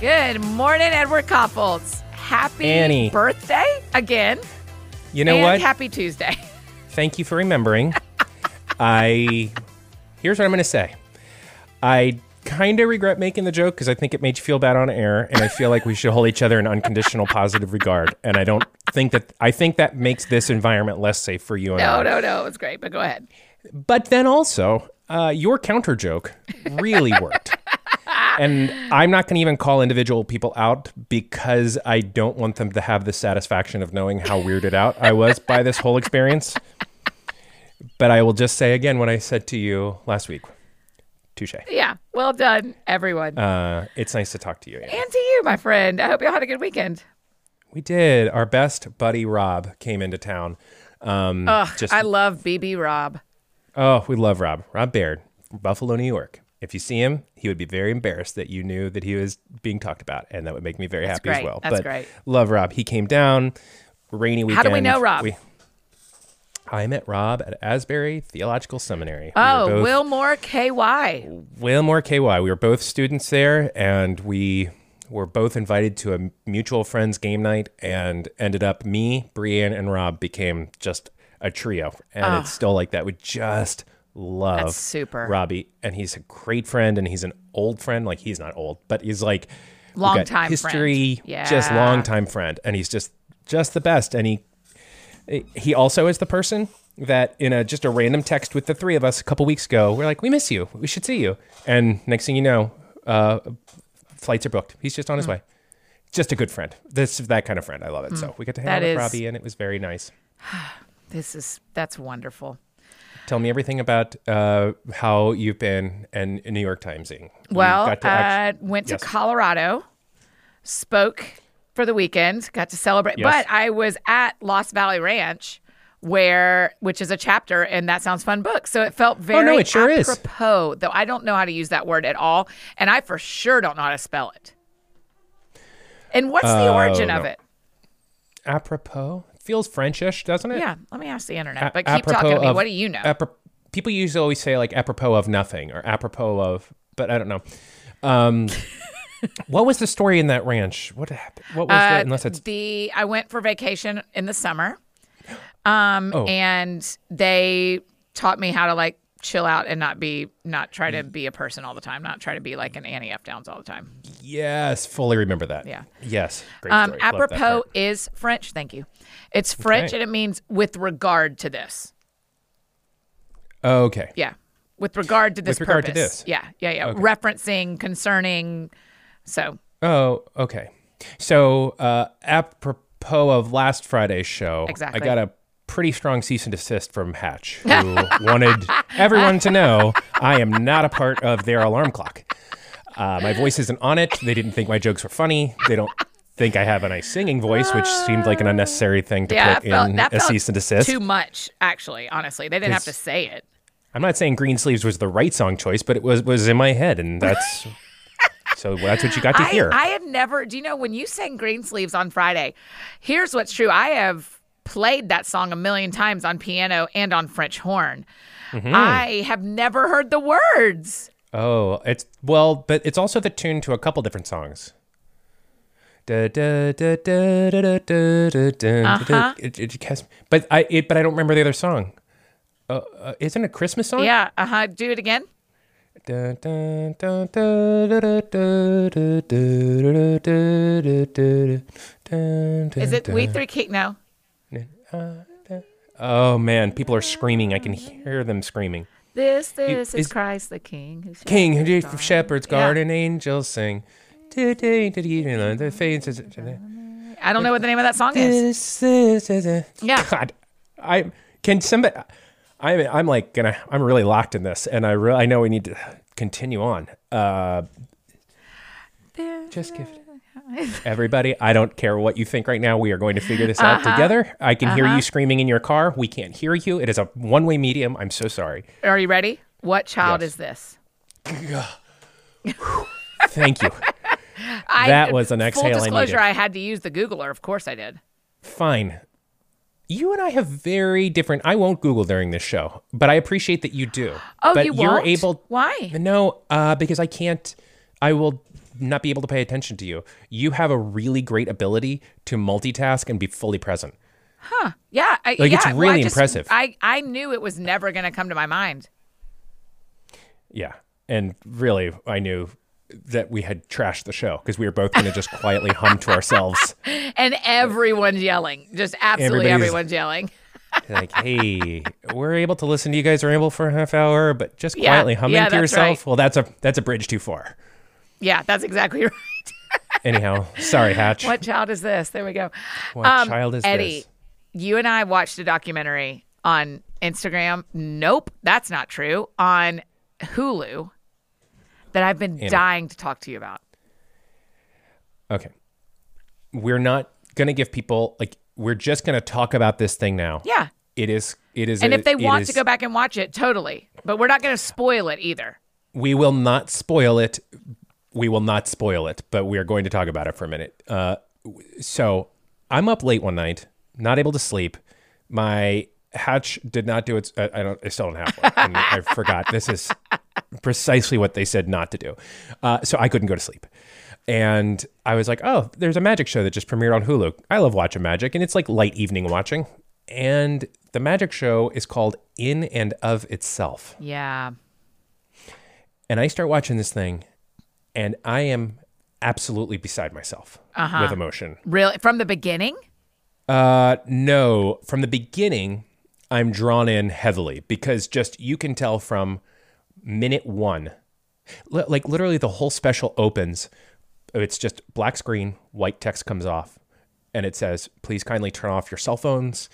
Good morning, Edward Kaufholz. Happy Annie. birthday again. You know and what? Happy Tuesday. Thank you for remembering. I here's what I'm going to say. I kind of regret making the joke because I think it made you feel bad on air, and I feel like we should hold each other in unconditional positive regard. And I don't think that I think that makes this environment less safe for you and No, I. no, no. It was great, but go ahead. But then also, uh, your counter joke really worked. And I'm not going to even call individual people out because I don't want them to have the satisfaction of knowing how weirded out I was by this whole experience. But I will just say again what I said to you last week. Touche. Yeah. Well done, everyone. Uh, it's nice to talk to you. Annie. and to you, my friend. I hope you all had a good weekend. We did. Our best buddy Rob came into town. Um, Ugh, just I love BB Rob. Oh, we love Rob. Rob Baird Buffalo, New York. If you see him, he would be very embarrassed that you knew that he was being talked about, and that would make me very That's happy as well. That's but great. love Rob. He came down, rainy weekend. How do we know Rob? We- I met Rob at Asbury Theological Seminary. Oh, were both- Wilmore KY. Wilmore KY. We were both students there, and we were both invited to a mutual friends game night, and ended up me, Brienne, and Rob became just a trio, and it's ah. still like that. We just love. That's super. Robbie, and he's a great friend, and he's an old friend. Like he's not old, but he's like Long got time history, friend. just Yeah. long time friend, and he's just just the best. And he he also is the person that in a just a random text with the three of us a couple weeks ago, we're like, we miss you, we should see you, and next thing you know, uh, flights are booked. He's just on his Hmm. way. Just a good friend. This that kind of friend. I love it. So we get to hang That out with is- Robbie, and it was very nice. This is that's wonderful. Tell me everything about uh, how you've been and New York Timesing. Well, to act- uh, went Yes. to Colorado, spoke for the weekend, got to celebrate. Yes. But I was at Lost Valley Ranch, where which is a chapter in That Sounds Fun book. So it felt very Oh, no, it sure is. apropos, though I don't know how to use that word at all, and I for sure don't know how to spell it. And what's the Oh, origin of it? apropos feels Frenchish, doesn't it? Yeah, let me ask the internet. But keep talking to me. of- what do you know? people usually always say like apropos of nothing or apropos of, but I don't know. Um, what was the story in that ranch? What happened? What was Uh, that? Unless it's the I went for vacation in the summer, um, Oh. and they taught me how to like chill out and not be not try to be a person all the time, not try to be like an Annie F Downs all the time. yes, fully remember that. Yeah. Yes. Great Um, apropos is French. Thank you. It's French Okay. and it means with regard to this. Okay. Yeah, with regard to this. With regard to this. Yeah, yeah, yeah. Referencing, concerning. So Oh, okay. So, uh, apropos of last Friday's show, Exactly. I got a pretty strong cease and desist from Hatch, who wanted everyone to know I am not a part of their alarm clock. Uh, my voice isn't on it. They didn't think my jokes were funny. They don't think I have a nice singing voice, which seemed like an unnecessary thing to yeah, put felt, in a cease and desist. too much. Actually, honestly, they didn't have to say it. I'm not saying Green Sleeves was the right song choice, but it was was in my head, and that's so that's what you got to I, hear. I had never, do you know, when you sang Green Sleeves on Friday, here's what's true. I have played that song a million times on piano and on French horn. Mm-hmm. I have never heard the words. Oh, it's well, but it's also the tune to a couple different songs. Uh-huh. But I it, but I don't remember the other song. Uh, isn't it a Christmas song? Yeah. Uh huh. Do it again. Is it We Three King? No. Oh man, people are screaming. I can hear them screaming. This, this is, is Christ the King. Who King, who shepherds, guard, yeah. and angels sing. Today, you know, the. I don't know what the name of that song is. This is a Yeah. God, I can somebody. I'm I'm like gonna. I'm really locked in this, and I re- I know we need to continue on. Uh, just give it. Everybody, I don't care what you think right now. We are going to figure this out together. I can hear you screaming in your car. We can't hear you. It is a one-way medium. I'm so sorry. Are you ready? What child Yes. is this? Thank you. I, That was an exhale Full disclosure, needed. I had to use the Googler. Of course I did. Fine. You and I have very different. I won't Google during this show, but I appreciate that you do. Oh, but you you're won't? able. Why? No, uh, because I can't. I will not be able to pay attention to you. You have a really great ability to multitask and be fully present. Huh. Yeah, I, Like, yeah, it's well, I really just- impressive. I I knew it was never going to come to my mind. Yeah. And really, I knew that we had trashed the show because we were both going to just quietly hum to ourselves, And everyone's yelling, just absolutely Everybody's- everyone's yelling. like, "Hey, we're able to listen to you guys are able for a half hour, but just Yeah. quietly humming Yeah, to yourself." right. Well, that's a that's a bridge too far. Yeah, that's exactly right. Anyhow, sorry, Hatch. What child is this? There we go. What Um, child is this? Eddie, this? you and I watched a documentary on Instagram. Nope, that's not true. On Hulu that I've been dying to talk to you about. Okay. We're not going to give people like we're just going to talk about this thing now. Yeah. It is it is And a- if they want is- to go back and watch it, totally. But we're not going to spoil it either. we will not spoil it. We will not spoil it, but we are going to talk about it for a minute. Uh, so I'm up late one night, not able to sleep. My hatch did not do its. Uh, I don't. I still don't have one. I forgot. This is precisely what they said not to do. Uh, so I couldn't go to sleep. And I was like, oh, there's a magic show that just premiered on Hulu. I love watching magic, and it's like light evening watching. And the magic show is called In and of Itself. Yeah. And I start watching this thing, and I am absolutely beside myself with emotion. Really? From the beginning? Uh, no, from the beginning, I'm drawn in heavily because just you can tell from minute one, li- like literally the whole special opens. Uh, it's just black screen, white text comes off, and it says, "Please kindly turn off your cell phones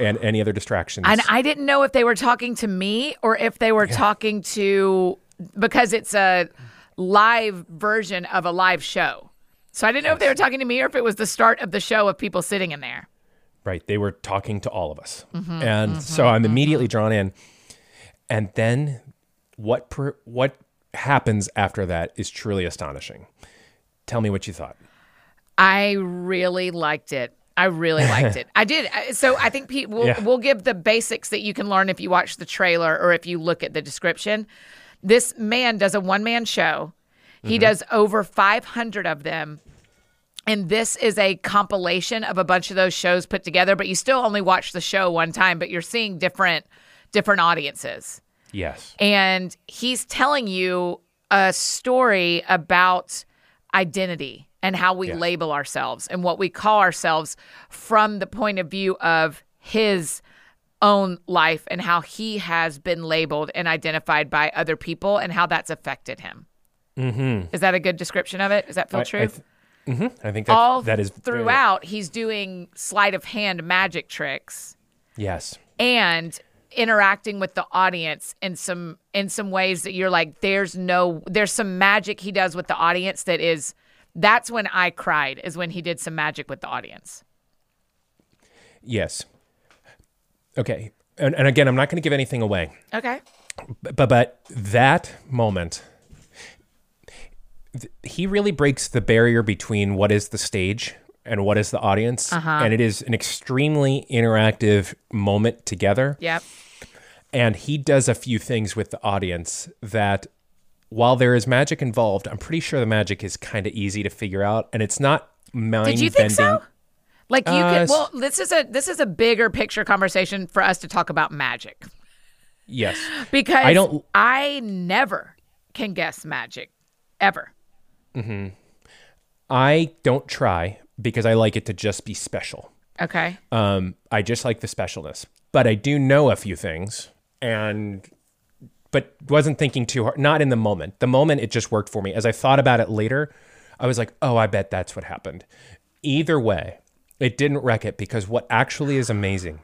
and any other distractions." And I didn't know if they were talking to me or if they were talking to because it's a live version of a live show. So I didn't know if they were talking to me or if it was the start of the show of people sitting in there. Right. They were talking to all of us. Mm-hmm, and mm-hmm, so I'm mm-hmm. immediately drawn in. And then what per, what happens after that is truly astonishing. Tell me what you thought. I really liked it. I really liked it. I did. So I think Pete, we'll, Yeah. we'll give the basics that you can learn if you watch the trailer or if you look at the description. This man does a one man show. He mm-hmm. does over 500 of them. And this is a compilation of a bunch of those shows put together, but you still only watch the show one time, but you're seeing different different audiences Yes. and he's telling you a story about identity and how we Yes. label ourselves and what we call ourselves from the point of view of his own life and how he has been labeled and identified by other people and how that's affected him. Mm-hmm. Is that a good description of it? Does that feel I, true? I, th- mhm, I think that, All that is throughout, he's doing sleight of hand magic tricks Yes. and interacting with the audience in some in some ways that you're like there's no there's some magic he does with the audience that is that's when I cried is when he did some magic with the audience. Yes. Okay. And, and again, I'm not going to give anything away. Okay. but but that moment th- he really breaks the barrier between what is the stage and what is the audience uh-huh. and it is an extremely interactive moment together Yep. And he does a few things with the audience that while there is magic involved i'm pretty sure the magic is kind of easy to figure out and it's not mind Did you think bending so? Like you Uh, could well this is a this is a bigger picture conversation for us to talk about magic yes because I don't- I never can guess magic ever. Hmm. i don't try because i like it to just be special Okay. Um, I just like the specialness, but I do know a few things, and but wasn't thinking too hard. Not in the moment. The moment it just worked for me. As I thought about it later, I was like, oh, I bet that's what happened. Either way, it didn't wreck it because what actually is amazing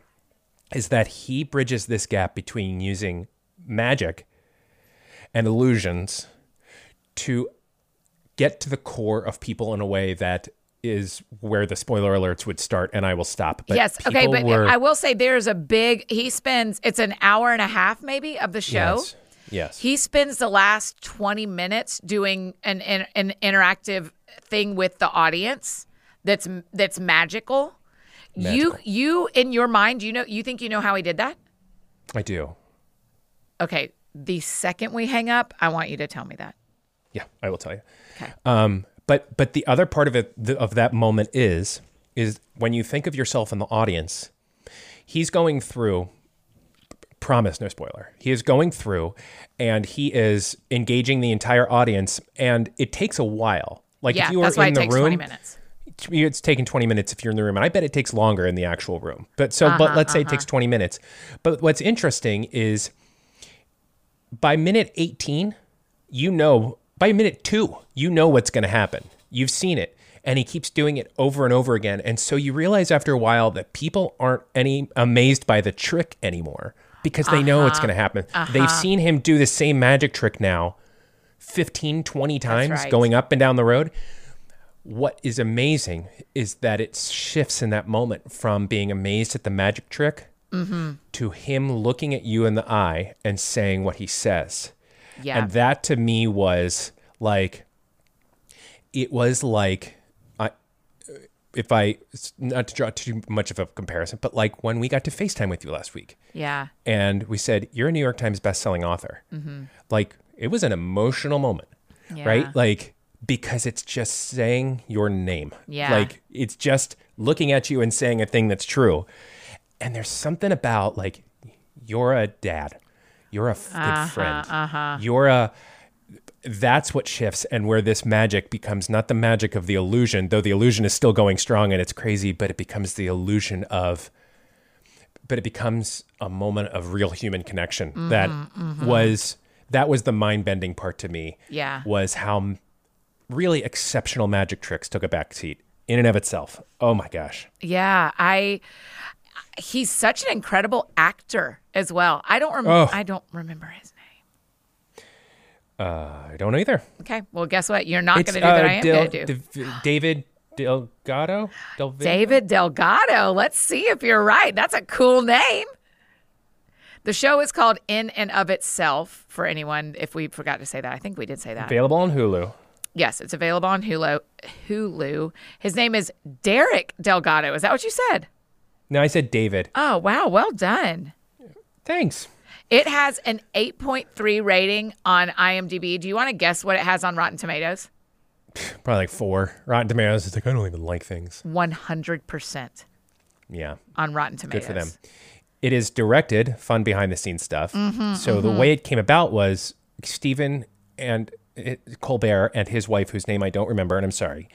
is that he bridges this gap between using magic and illusions to get to the core of people in a way that is where the spoiler alerts would start and I will stop. But yes. Okay. But were- I will say there's a big, he spends, it's an hour and a half maybe of the show. Yes. Yes. He spends the last 20 minutes doing an, an, an interactive thing with the audience that's that's magical. You you in your mind, you know you think you know how he did that? I do. Okay, the second we hang up, I want you to tell me that. Yeah, I will tell you. Okay. Um, but but the other part of it the, of that moment is is when you think of yourself in the audience, he's going through. Promise, no spoiler. He is going through, and he is engaging the entire audience, and it takes a while. Like yeah, if you are that's why in it the takes room, 20 minutes. it's taking 20 minutes if you're in the room and i bet it takes longer in the actual room but so Uh-huh, but let's say it takes 20 minutes but what's interesting is by minute 18 you know by minute 2 you know what's going to happen you've seen it and he keeps doing it over and over again and so you realize after a while that people aren't any amazed by the trick anymore because they know Uh-huh. it's going to happen they've seen him do the same magic trick now 15 20 times right. going up and down the road what is amazing is that it shifts in that moment from being amazed at the magic trick Mm-hmm. to him looking at you in the eye and saying what he says. Yeah. And that to me was like, it was like, I, if I, not to draw too much of a comparison, but like when we got to FaceTime with you last week yeah. and we said, You're a New York Times bestselling author. Like, it was an emotional moment, Mm-hmm. Yeah. right? Like, because it's just saying your name. Yeah. Like, it's just looking at you and saying a thing that's true. And there's something about, like, you're a dad, you're a f- Uh-huh, good friend, you're a, that's what shifts and where this magic becomes not the magic of the illusion, though the illusion is still going strong and it's crazy, but it becomes the illusion of but it becomes a moment of real human connection Mm-hmm, that was that was the mind-bending part to me Yeah. was how really exceptional magic tricks took a backseat in and of itself. Oh my gosh. Yeah, I he's such an incredible actor as well. I don't rem- Oh. I don't remember his name. i don't know either Okay, well guess what? You're not going to do that. uh, I am going to do. Dev- david delgado David Delgado. Let's see if you're right. That's a cool name. The show is called In and of Itself for anyone if we forgot to say that. I think we did say that. available on hulu Yes, it's available on Hulu. Hulu. His name is Derek DelGaudio. Is that what you said? No i said david Oh, wow. Well done. thanks It has an 8.3 rating on IMDb. Do you want to guess what it has on Rotten Tomatoes? probably like four rotten tomatoes it's like i don't even like things 100% yeah on Rotten Tomatoes. Good for them. It is directed, fun behind the scenes stuff. Mm-hmm, so the way it came about was Stephen and it, Colbert and his wife, whose name I don't remember, and I'm sorry,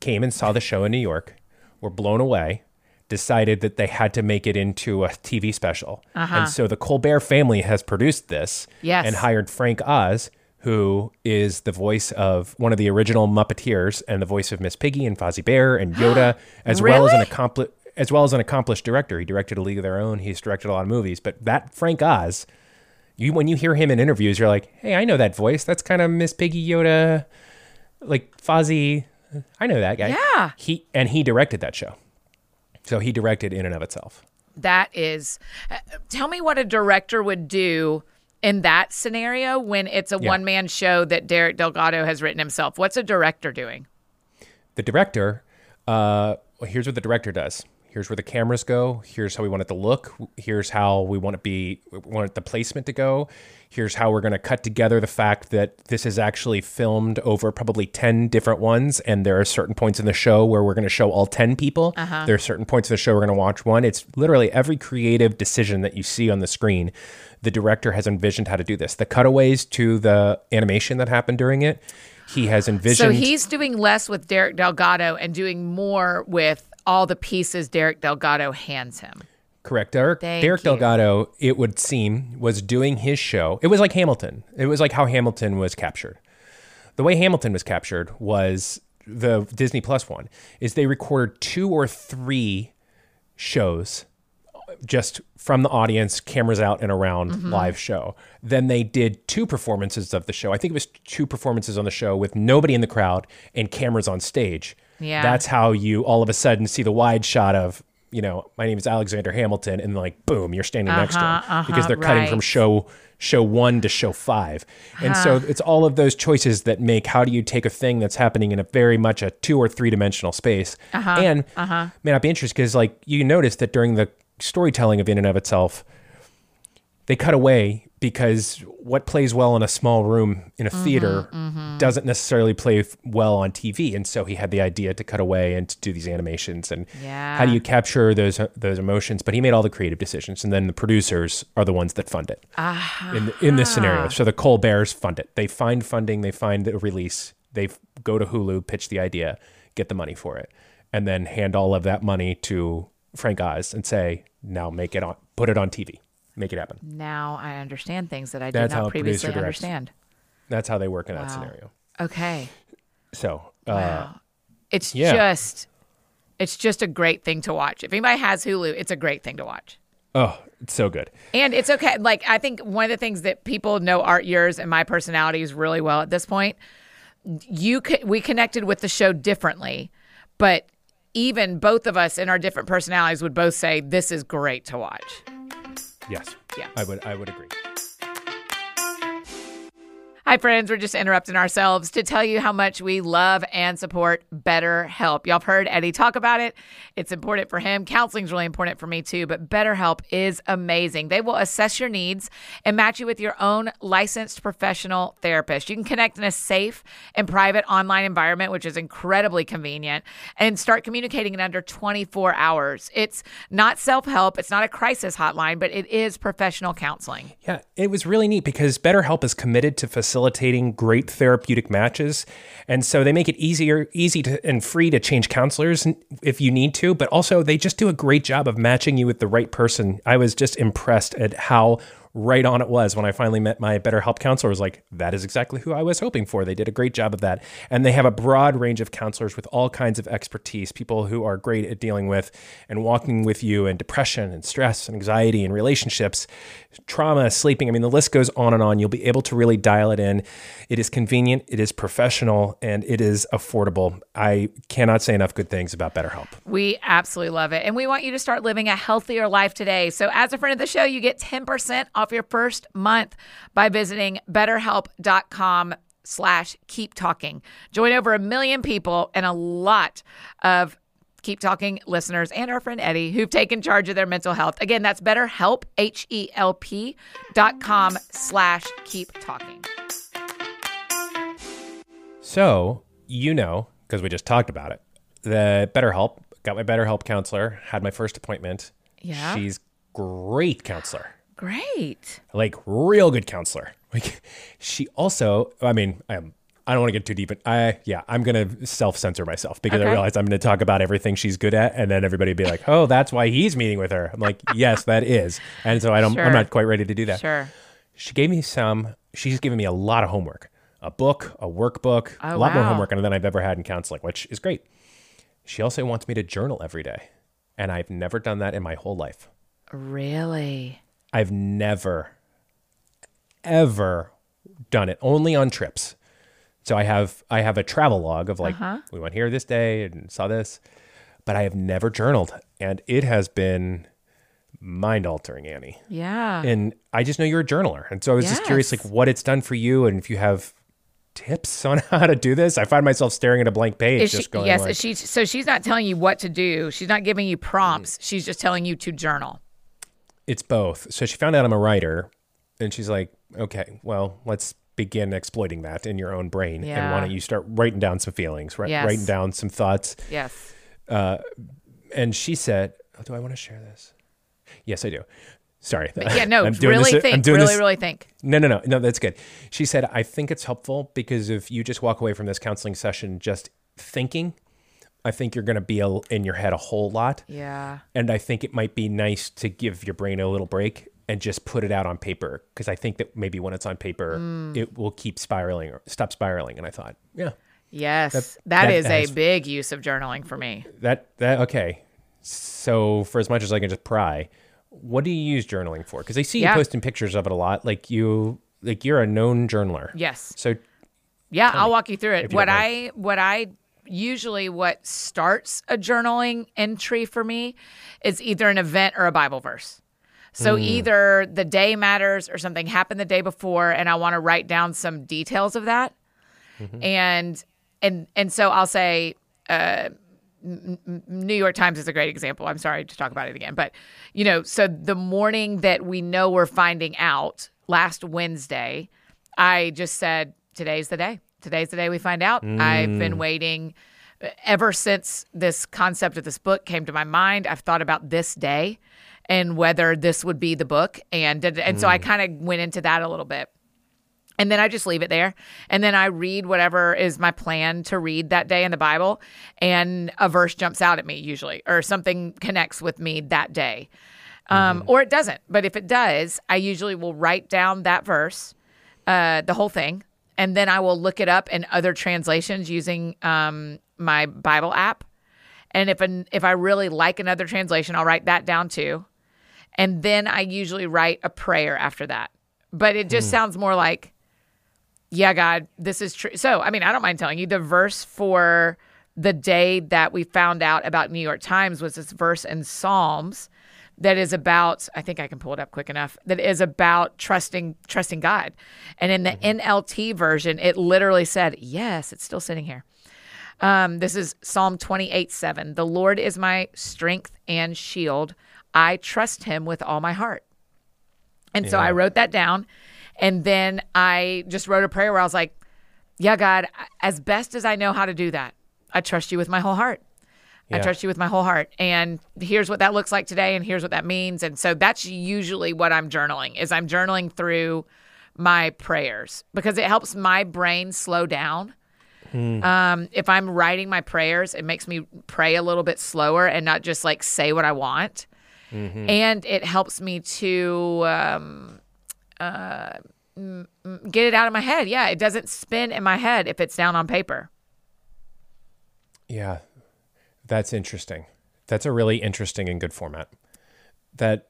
came and saw the show in New York, were blown away, decided that they had to make it into a TV special. And so the Colbert family has produced this Uh-huh. Yes. and hired Frank Oz, who is the voice of one of the original Muppeteers and the voice of Miss Piggy and Fozzie Bear and Yoda, as well as an accomplished as well as an accomplished director. He directed A League of Their Own. He's directed a lot of movies. But that Frank Oz, you when you hear him in interviews, you're like, hey, I know that voice. That's kind of Miss Piggy Yoda, like Fozzie. I know that guy. Yeah. He and he directed that show. So he directed in and of itself. That is, uh, tell me what a director would do in that scenario when it's a Yeah. one man show that Derek DelGaudio has written himself. What's a director doing? The director, uh, well, here's what the director does. Here's where the cameras go. Here's how we want it to look. Here's how we want it be. We want the placement to go. Here's how we're going to cut together the fact that this is actually filmed over probably ten different ones, and there are certain points in the show where we're going to show all ten people. Uh-huh. There are certain points in the show we're going to watch one. It's literally every creative decision that you see on the screen. The director has envisioned how to do this. The cutaways to the animation that happened during it. He has envisioned. So he's doing less with Derek DelGaudio and doing more with all the pieces Derek DelGaudio hands him. Correct. Derek, Thank Derek you. Delgado, it would seem, was doing his show. It was like Hamilton. It was like how Hamilton was captured. The way Hamilton was captured was the Disney Plus one, is they recorded two or three shows just from the audience, cameras out and around Mm-hmm. live show. Then they did two performances of the show. I think it was two performances on the show with nobody in the crowd and cameras on stage. Yeah. That's how you all of a sudden see the wide shot of, you know, my name is Alexander Hamilton and like boom, you're standing next to him Uh-huh, because uh-huh, they're cutting from show show 1 to show 5. And so it's all of those choices that make how do you take a thing that's happening in a very much a two or three dimensional space Uh-huh, and may not be interesting because like you notice that during the storytelling of in and of itself they cut away because what plays well in a small room in a mm-hmm, theater mm-hmm. doesn't necessarily play well on TV. And so he had the idea to cut away and to do these animations and how do you capture those uh, those emotions? But he made all the creative decisions, and then the producers are the ones that fund it in in this scenario. Uh-huh. So the Colberts fund it. They find funding, they find the release, they go to Hulu, pitch the idea, get the money for it, and then hand all of that money to Frank Oz and say, "Now make it on, put it on TV, make it happen." Now I understand things that I did That's how not a previously producer directs. understand. That's how they work in that Wow. scenario. Okay. So, uh, It's Yeah. just it's just a great thing to watch. If anybody has Hulu, it's a great thing to watch. oh, it's so good. And it's okay. Like I think one of the things that people know Art yours and my personalities really well at this point. You co- we connected with the show differently, but even both of us in our different personalities would both say this is great to watch. Yes. Yeah. I would. I would agree. Hi, friends. We're just interrupting ourselves to tell you how much we love and support BetterHelp. Y'all have heard Eddie talk about it. It's important for him. Counseling's really important for me too, but BetterHelp is amazing. They will assess your needs and match you with your own licensed professional therapist. You can connect in a safe and private online environment, which is incredibly convenient, and start communicating in under 24 hours. It's not self help, it's not a crisis hotline, but it is professional counseling. Yeah, it was really neat because BetterHelp is committed to facilitating great therapeutic matches, and so they make it easier, easy to and free to change counselors if you need to. But also, they just do a great job of matching you with the right person. I was just impressed at how right on it was when I finally met my BetterHelp counselor. I was like, that is exactly who I was hoping for. They did a great job of that, and they have a broad range of counselors with all kinds of expertise, people who are great at dealing with and walking with you and depression and stress and anxiety and relationships, trauma, sleeping. I mean, the list goes on and on. You'll be able to really dial it in. It is convenient, it is professional, and it is affordable. I cannot say enough good things about BetterHelp. We absolutely love it. And we want you to start living a healthier life today. So, as a friend of the show, you get 10% off your first month by visiting betterhelp.com slash keep talking. Join over a million people and a lot of Keep Talking listeners and our friend Eddie who've taken charge of their mental health. Again, that's betterhelp, H-E-L-P dot com slash keep talking. So, you know, because we just talked about it, the BetterHelp, got my BetterHelp counselor, had my first appointment. Yeah. She's great counselor. Great. like real good counselor. Like she also, I mean, I'm, I don't want to get too deep. In, I yeah, I'm gonna self censor myself because I Okay. realize I'm gonna talk about everything she's good at, and then everybody be like, oh, that's why he's meeting with her. I'm like, yes, that is, and so I don't. Sure. I'm not quite ready to do that. Sure. She gave me some. She's given me a lot of homework, a book, a workbook, Oh, a lot more homework than I've ever had in counseling, which is great. She also wants me to journal every day, and I've never done that in my whole life. Really? I've never, ever done it. Only on trips. So I have I have a travel log of like we went here this day and saw this, but I have never journaled, and it has been mind altering, Annie. Yeah. And I just know you're a journaler, and so I was just curious, like what it's done for you, and if you have tips on how to do this. I find myself staring at a blank page, Is just she, going yes, like, she so she's not telling you what to do. She's not giving you prompts. Mm. She's just telling you to journal. It's both. So she found out I'm a writer, and she's like, "Okay, well, let's begin exploiting that in your own brain, and why don't you start writing down some feelings, right? Yes. Writing down some thoughts." Yes. Uh, and she said, oh, "Do I want to share this?" Yes, I do. Sorry. Yeah, no, I'm doing really this- I'm think. doing Really, this- really think. No, no, no, no. That's good. She said, "I think it's helpful because if you just walk away from this counseling session just thinking, I think you're going to be a, in your head a whole lot." Yeah. And I think it might be nice to give your brain a little break and just put it out on paper because I think that maybe when it's on paper, Mm. it will keep spiraling or stop spiraling. And I thought, yeah, Yes. that- that is that a big use of journaling for me. that that okay. So for as much as I can just pry, what do you use journaling for? Because I see Yeah. you posting pictures of it a lot. Like you, like you're a known journaler. Yes. So Yeah, I'll walk you through it. What I what I usually what starts a journaling entry for me is either an event or a Bible verse. So Hmm. either the day matters or something happened the day before and I want to write down some details of that. Mm-hmm. And and and so I'll say uh New York Times is a great example. I'm sorry to talk about it again, but you know, so the morning that we know we're finding out last Wednesday, I just said, today's the day. Today's the day we find out. I've been waiting ever since this concept of this book came to my mind. I've thought about this day and whether this would be the book. And, and so I kind of went into that a little bit. And then I just leave it there. And then I read whatever is my plan to read that day in the Bible. And a verse jumps out at me, usually, or something connects with me that day. Um, Or it doesn't. But if it does, I usually will write down that verse, uh, the whole thing. And then I will look it up in other translations using um, my Bible app. And if an, if I really like another translation, I'll write that down too. And then I usually write a prayer after that. But it just sounds more like, yeah, God, this is true. So, I mean, I don't mind telling you the verse for the day that we found out about New York Times was this verse in Psalms that is about I think I can pull it up quick enough that is about trusting trusting God. And in the NLT version it literally said, yes, it's still sitting here. Um, this is Psalm 28 7. The Lord is my strength and shield. I trust him with all my heart. And so I wrote that down. And then I just wrote a prayer where I was like, Yeah, God, as best as I know how to do that, I trust you with my whole heart. I trust you with my whole heart. And here's what that looks like today, and here's what that means. And so that's usually what I'm journaling is I'm journaling through my prayers because it helps my brain slow down. Um, if I'm writing my prayers, it makes me pray a little bit slower and not just like say what I want. And it helps me to um, uh, get it out of my head. Yeah, it doesn't spin in my head if it's down on paper. Yeah, that's interesting. That's a really interesting and good format. That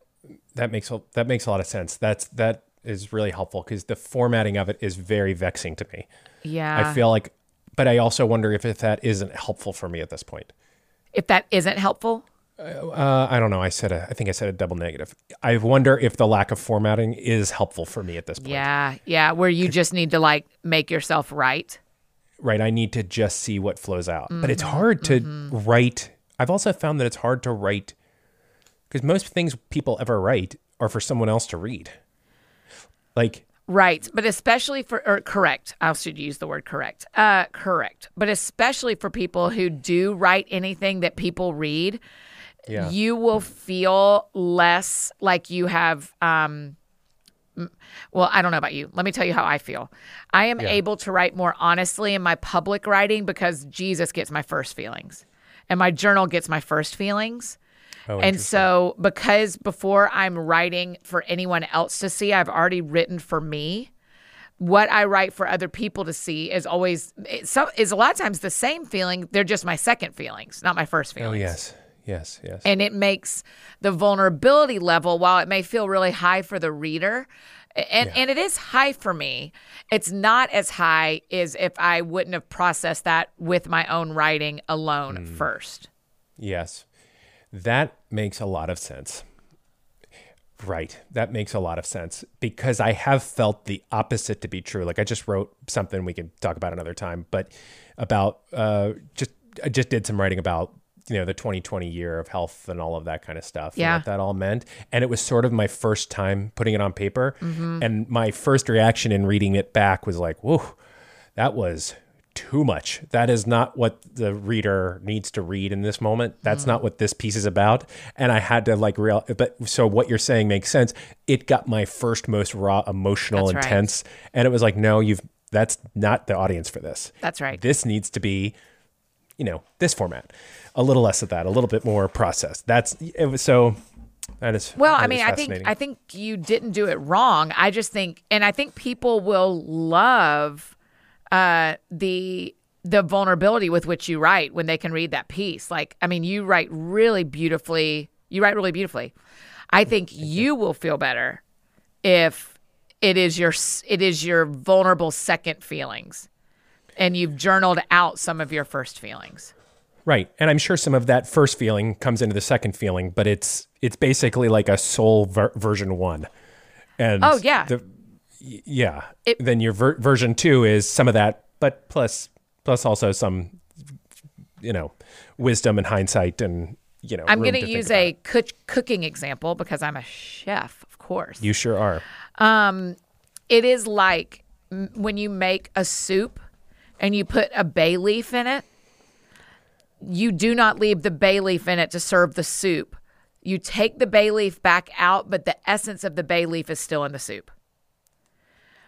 that makes a, that makes a lot of sense. That's that is really helpful because the formatting of it is very vexing to me. Yeah. I feel like, but I also wonder if, if that isn't helpful for me at this point. if that isn't helpful, Uh, I don't know. I said a, I think I said a double negative. I wonder if the lack of formatting is helpful for me at this point. yeah, yeah, where you just need to like make yourself right. Right? I need to just see what flows out. But it's Mm-hmm, hard to write. I've also found that it's hard to write because most things people ever write are for someone else to read. Like, Right, but especially for or correct. I should use the word correct. Uh, correct, but especially for people who do write anything that people read, yeah, you will feel less like you have. Um, well, I don't know about you. Let me tell you how I feel. I am able to write more honestly in my public writing because Jesus gets my first feelings, and my journal gets my first feelings. Oh, and so, because before I'm writing for anyone else to see, I've already written for me. What I write for other people to see is always it's so is a lot of times the same feeling. They're just my second feelings, not my first oh, feelings. oh yes, yes, yes. And it makes the vulnerability level, while it may feel really high for the reader, and, and it is high for me, it's not as high as if I wouldn't have processed that with my own writing alone first. Yes. That makes a lot of sense. Right. That makes a lot of sense because I have felt the opposite to be true. Like I just wrote something we can talk about another time, but about uh just I just did some writing about you know the 2020 year of health and all of that kind of stuff and Yeah. what that all meant and it was sort of my first time putting it on paper Mm-hmm. and my first reaction in reading it back was like whoa that was too much. That is not what the reader needs to read in this moment. That's Mm. not what this piece is about. And I had to like real but so what you're saying makes sense. It got my first most raw emotional That's right. intense and it was like no, you've that's not the audience for this. That's right. This needs to be you know, this format. A little less of that, a little bit more processed. That's it was so that is Well, that I mean, I think. I think you didn't do it wrong. I just think, and I think people will love uh, the the vulnerability with which you write when they can read that piece. Like, I mean, you write really beautifully. You write really beautifully. I think you will feel better if it is your it is your vulnerable second feelings, and you've journaled out some of your first feelings. Right. And I'm sure some of that first feeling comes into the second feeling, but it's it's basically like a soul ver- version 1. And Oh, yeah. the, yeah. It- then your ver- version 2 is some of that but plus plus also some you know, wisdom and hindsight and you know. I'm going to use a cook- cooking example because I'm a chef, of course. You sure are. Um, it is like m- when you make a soup and you put a bay leaf in it, you do not leave the bay leaf in it to serve the soup. You take the bay leaf back out, but the essence of the bay leaf is still in the soup.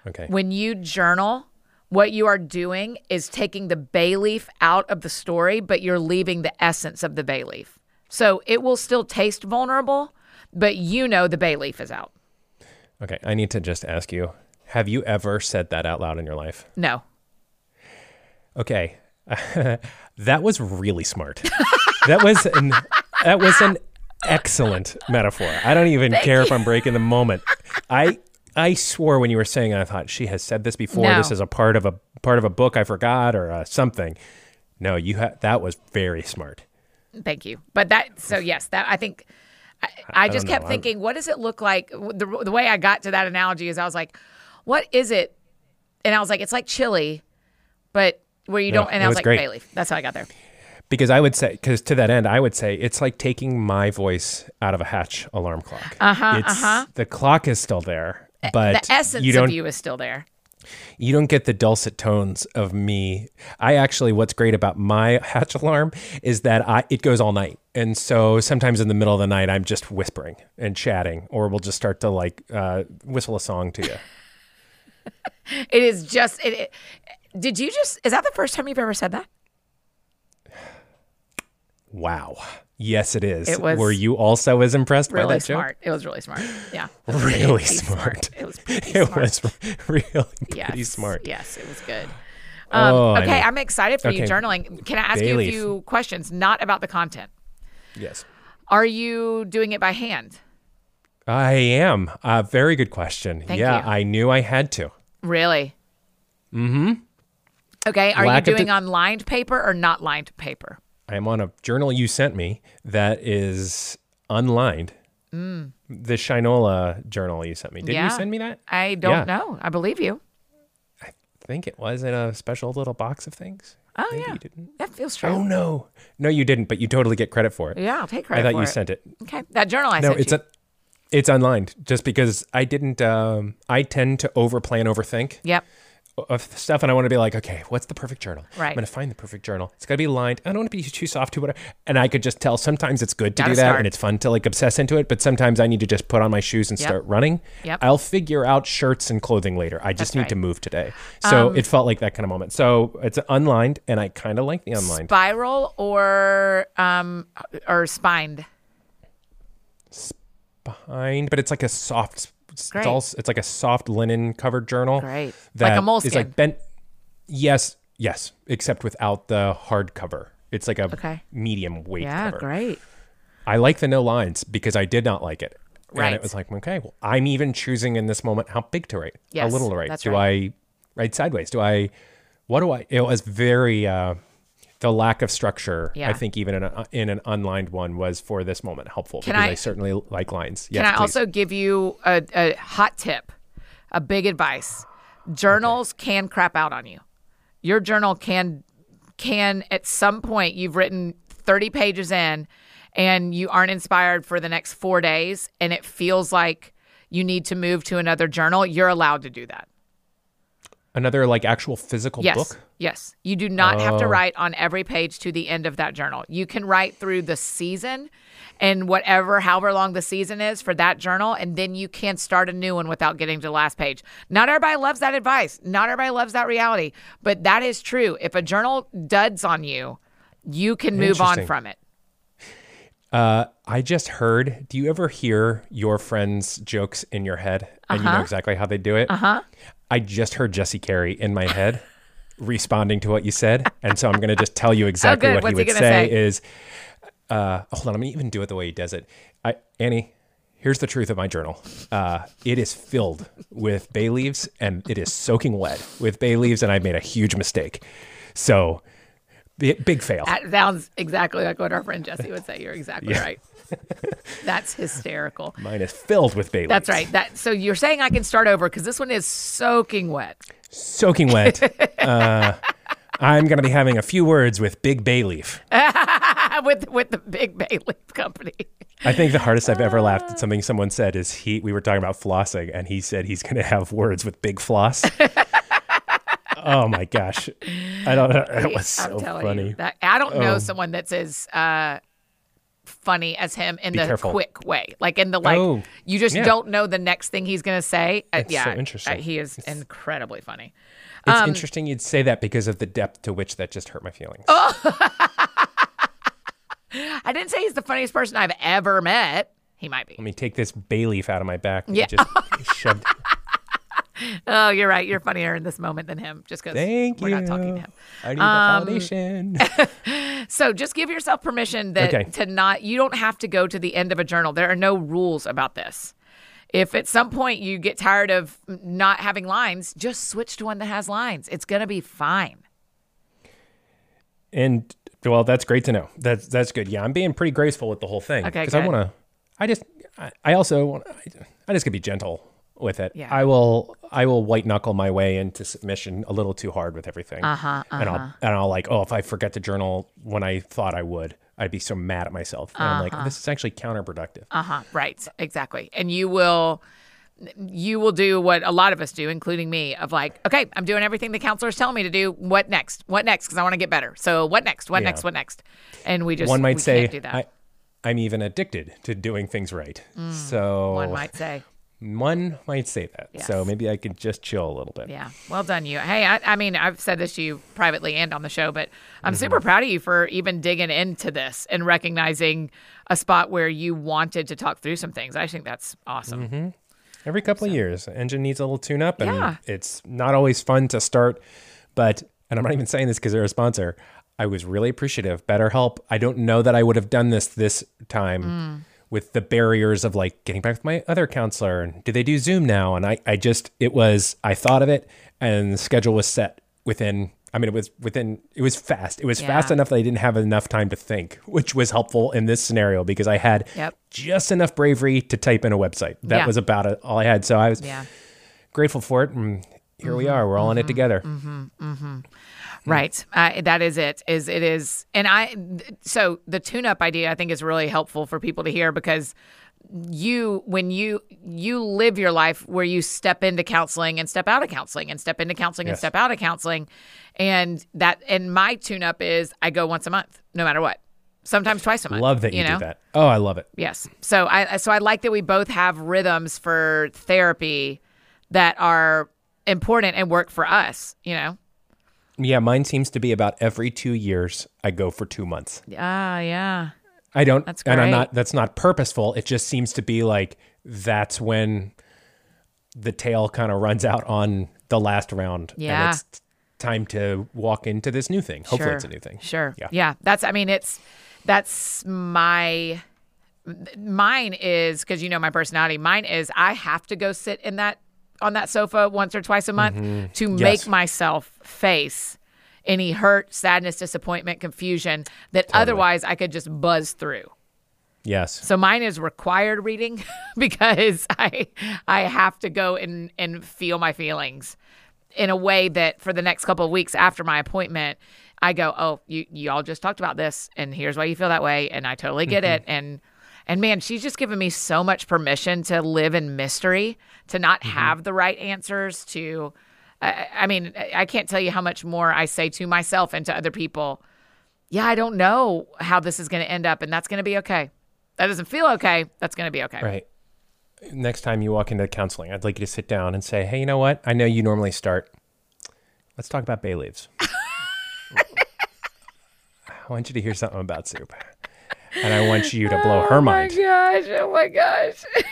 Okay. When you journal, what you are doing is taking the bay leaf out of the story, but you're leaving the essence of the bay leaf. So it will still taste vulnerable, but you know the bay leaf is out. Okay. I need to just ask you: Have you ever said that out loud in your life? No. Okay. That was really smart. that was an that was an excellent metaphor. I don't even care if I'm breaking the moment. I I swore when you were saying it, I thought she has said this before. No. This is a part of a part of a book I forgot or uh, something. No, you ha- that was very smart. Thank you. But that, so yes, that I think I, I just kept know. I'm- thinking, what does it look like? The, the way I got to that analogy is I was like, what is it? And I was like, it's like chili, but where you No, don't, and I was was like, great. bay leaf. That's how I got there. Because I would say, because to that end, I would say it's like taking my voice out of a hatch alarm clock. Uh huh. uh-huh. The clock is still there, but The essence you of you is still there. you don't get the dulcet tones of me. I actually, what's great about my hatch alarm is that I it goes all night, and so sometimes in the middle of the night I'm just whispering and chatting, or we'll just start to like uh, whistle a song to you. It is just, it, it, did you just, is that the first time you've ever said that? wow. Yes, it is. It was Were you also as impressed by Really that joke? It was really smart. Yeah. Really pretty smart. It was pretty It smart. was really yes. pretty smart. Yes, it was good. Um, Oh, okay. I'm excited for you journaling. Can I ask Bay you a few questions, not about the content? Yes. Are you doing it by hand? I am. Uh, very good question. Thank yeah, you. I knew I had to. Really? Mm-hmm. Okay. Are Lack you doing on lined paper or not lined paper? I am on a journal you sent me that is unlined. The Shinola journal you sent me. Did Mm. Yeah. you send me that? I don't Yeah. know. I believe you. I think it was in a special little box of things. Oh Maybe yeah, you didn't. that feels true. Oh no, no, you didn't. But you totally get credit for it. Yeah, I'll take credit. I thought you it. sent it. Okay, that journal I No, sent it's you. a, it's unlined. Just because I didn't. Um, I tend to overplan, overthink. yep. Of stuff and I want to be like, okay, what's the perfect journal? Right. I'm going to find the perfect journal. It's got to be lined. I don't want to be too soft, too whatever. And I could just tell sometimes it's good to Gotta do that start. and it's fun to like obsess into it, but sometimes I need to just put on my shoes and Yep. start running. Yep. I'll figure out shirts and clothing later. I just That's need right. Um, to move today. So it felt like that kind of moment. So it's unlined and I kind of like the unlined. Spiral or um or spined. Behind, but it's like a soft it's, Great. it's like a soft linen covered journal. Great. Like a that moleskin. like bent Yes, yes, except without the hard cover. It's like a Okay. medium weight Yeah, cover. great. I like the no lines because I did not like it. And Right. it was like, okay, well, I'm even choosing in this moment how big to write, Yes, how little to write. that's do right. I write sideways? Do I, what do I, it was very, uh, the lack of structure, Yeah. I think even in, a, in an unlined one was for this moment helpful Can because I- I, certainly like lines. Yes, Can I please. also give you a, a hot tip, a big advice? Journals can crap out on you. Your journal can can at some point you've written 30 pages in and you aren't inspired for the next 4 days and it feels like you need to move to another journal, you're allowed to do that. Another like actual physical Yes. book? Yes. You do not have to Oh. write on every page to the end of that journal. You can write through the season and whatever, however long the season is for that journal, and then you can start a new one without getting to the last page. Not everybody loves that advice. Not everybody loves that reality, but that is true. If a journal duds on you, you can move on from it. Uh, I just heard. Do you ever hear your friends' jokes in your head, and you know exactly how they do it? Uh huh. I just heard Jesse Carey in my head, responding to what you said, and so I'm going to just tell you exactly good. what What's he he would gonna say, say? is. Uh, hold on, I'm going to even do it the way he does it. I, Annie, here's the truth of my journal. Uh, it is filled with bay leaves, and it is soaking wet with bay leaves, and I made a huge mistake. So, big fail. That sounds exactly like what our friend Jesse would say. You're exactly right. That's hysterical. Mine is filled with bay leaves. That's right. That so you're saying I can start over because this one is soaking wet. soaking wet. uh, I'm going to be having a few words with Big Bayleaf. with with the big Bailey company. I think the hardest I've ever laughed at something someone said is he. We were talking about flossing, and he said he's going to have words with Big Floss. Oh my gosh, I don't know. It was so funny. you that I don't know Oh. someone that's as uh, funny as him in Be the careful. quick way, like in the like Oh, you just yeah. don't know the next thing he's gonna say. Uh, yeah, so interesting. uh, he is incredibly funny. It's Um, interesting you'd say that because of the depth to which that just hurt my feelings. Oh. I didn't say he's the funniest person I've ever met. He might be. Let me take this bay leaf out of my back. that Yeah. Just shoved. Oh, you're right. You're funnier in this moment than him, just because we're you. not talking to him. I need Um, validation. So just give yourself permission that Okay. to not you don't have to go to the end of a journal. There are no rules about this. If at some point you get tired of not having lines, just switch to one that has lines. It's going to be fine. and well, that's great to know. That's that's good. Yeah, I'm being pretty graceful with the whole thing Okay, because I want to. I just. I, I also. want I, I just could be gentle with it. Yeah. I will. I will white knuckle my way into submission a little too hard with everything. Uh-huh, And I'll and I'll like, oh, if I forget to journal when I thought I would, I'd be so mad at myself. And I'm like, this is actually counterproductive. Uh-huh, right. Exactly. And you will you will do what a lot of us do, including me, of like, okay, I'm doing everything the counselor's telling me to do. What next? What next? Because I want to get better. So what next? What Yeah. next? What next? And we just One might say, can't do that. I, I'm even addicted to doing things right. so Mm, One might say. One might say that. So maybe I could just chill a little bit. Yeah. Well done, you. Hey, I, I mean, I've said this to you privately and on the show, but I'm Mm-hmm. super proud of you for even digging into this and recognizing a spot where you wanted to talk through some things. I think that's awesome. Mm-hmm. Every couple of years, the engine needs a little tune up, and Yeah. it's not always fun to start. But, and I'm not even saying this because they're a sponsor. I was really appreciative. BetterHelp. I don't know that I would have done this this time Mm. With the barriers of like getting back with my other counselor and do they do Zoom now? And I, I just, it was, I thought of it, and the schedule was set within. I mean, it was within. It was fast. It was fast enough that I didn't have enough time to think, which was helpful in this scenario because I had Yep. just enough bravery to type in a website. That Yeah. was about it, all I had. So I was Yeah. grateful for it. And here Mm-hmm. we are. We're all in it mm-hmm. together. Mm-hmm. Mm-hmm. Right. Uh, that is it. Is it is, and I. So the tune-up idea, I think, is really helpful for people to hear because you, when you you live your life where you step into counseling and step out of counseling and step into counseling and step out of counseling, and that and my tune-up is I go once a month, no matter what. Sometimes twice a month. Love that you, know? do that. Oh, I love it. Yes. So I so I like that we both have rhythms for therapy that are important and work for us. You know. Yeah, mine seems to be about every two years. I go for two months. Ah, yeah. I don't, That's great. and I'm not. That's not purposeful. It just seems to be like that's when the tail kind of runs out on the last round. Yeah. and it's time to walk into this new thing. Hopefully, it's a new thing. Sure. Yeah. Yeah. That's. I mean, it's. That's my. Mine is because you know my personality. Mine is I have to go sit in that on that sofa once or twice a month mm-hmm. to make myself face any hurt, sadness, disappointment, confusion that otherwise I could just buzz through. Yes. So mine is required reading because I I have to go and and feel my feelings in a way that for the next couple of weeks after my appointment, I go, "Oh, you you all just talked about this and here's why you feel that way and I totally get mm-hmm. it." And and man, she's just given me so much permission to live in mystery, to not mm-hmm. have the right answers, to I, I mean, I can't tell you how much more I say to myself and to other people. Yeah, I don't know how this is going to end up, and that's going to be okay. That doesn't feel okay. That's going to be okay. Right. Next time you walk into counseling, I'd like you to sit down and say, "Hey, you know what? I know you normally start. Let's talk about bay leaves. I want you to hear something about soup, and I want you to blow her mind. Oh my gosh! Oh my gosh!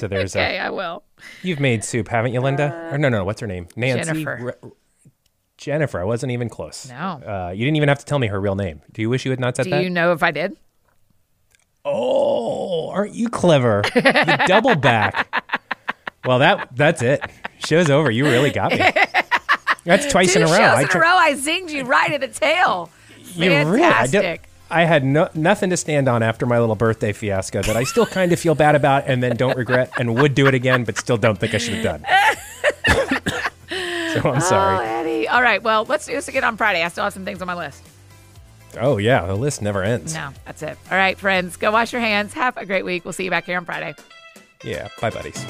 So there's a okay, I will. You've made soup, haven't you, Linda? or no, no, what's her name? Nancy. Jennifer. Re- Jennifer. I wasn't even close. No. Uh, you didn't even have to tell me her real name. Do you wish you had not said Do that? you know if I did? oh, aren't you clever? you double back. Well, that that's it. Show's over. You really got me. That's twice Two in a row. shows I in tr- a row, I zinged you right at the tail. You really- I did- Fantastic. I had no, nothing to stand on after my little birthday fiasco that I still kind of feel bad about and then don't regret and would do it again, but still don't think I should have done. so I'm Oh, sorry. Eddie. All right. Well, let's do this again on Friday. I still have some things on my list. Oh, yeah. The list never ends. No, that's it. All right, friends. Go wash your hands. Have a great week. We'll see you back here on Friday. Yeah. Bye, buddies.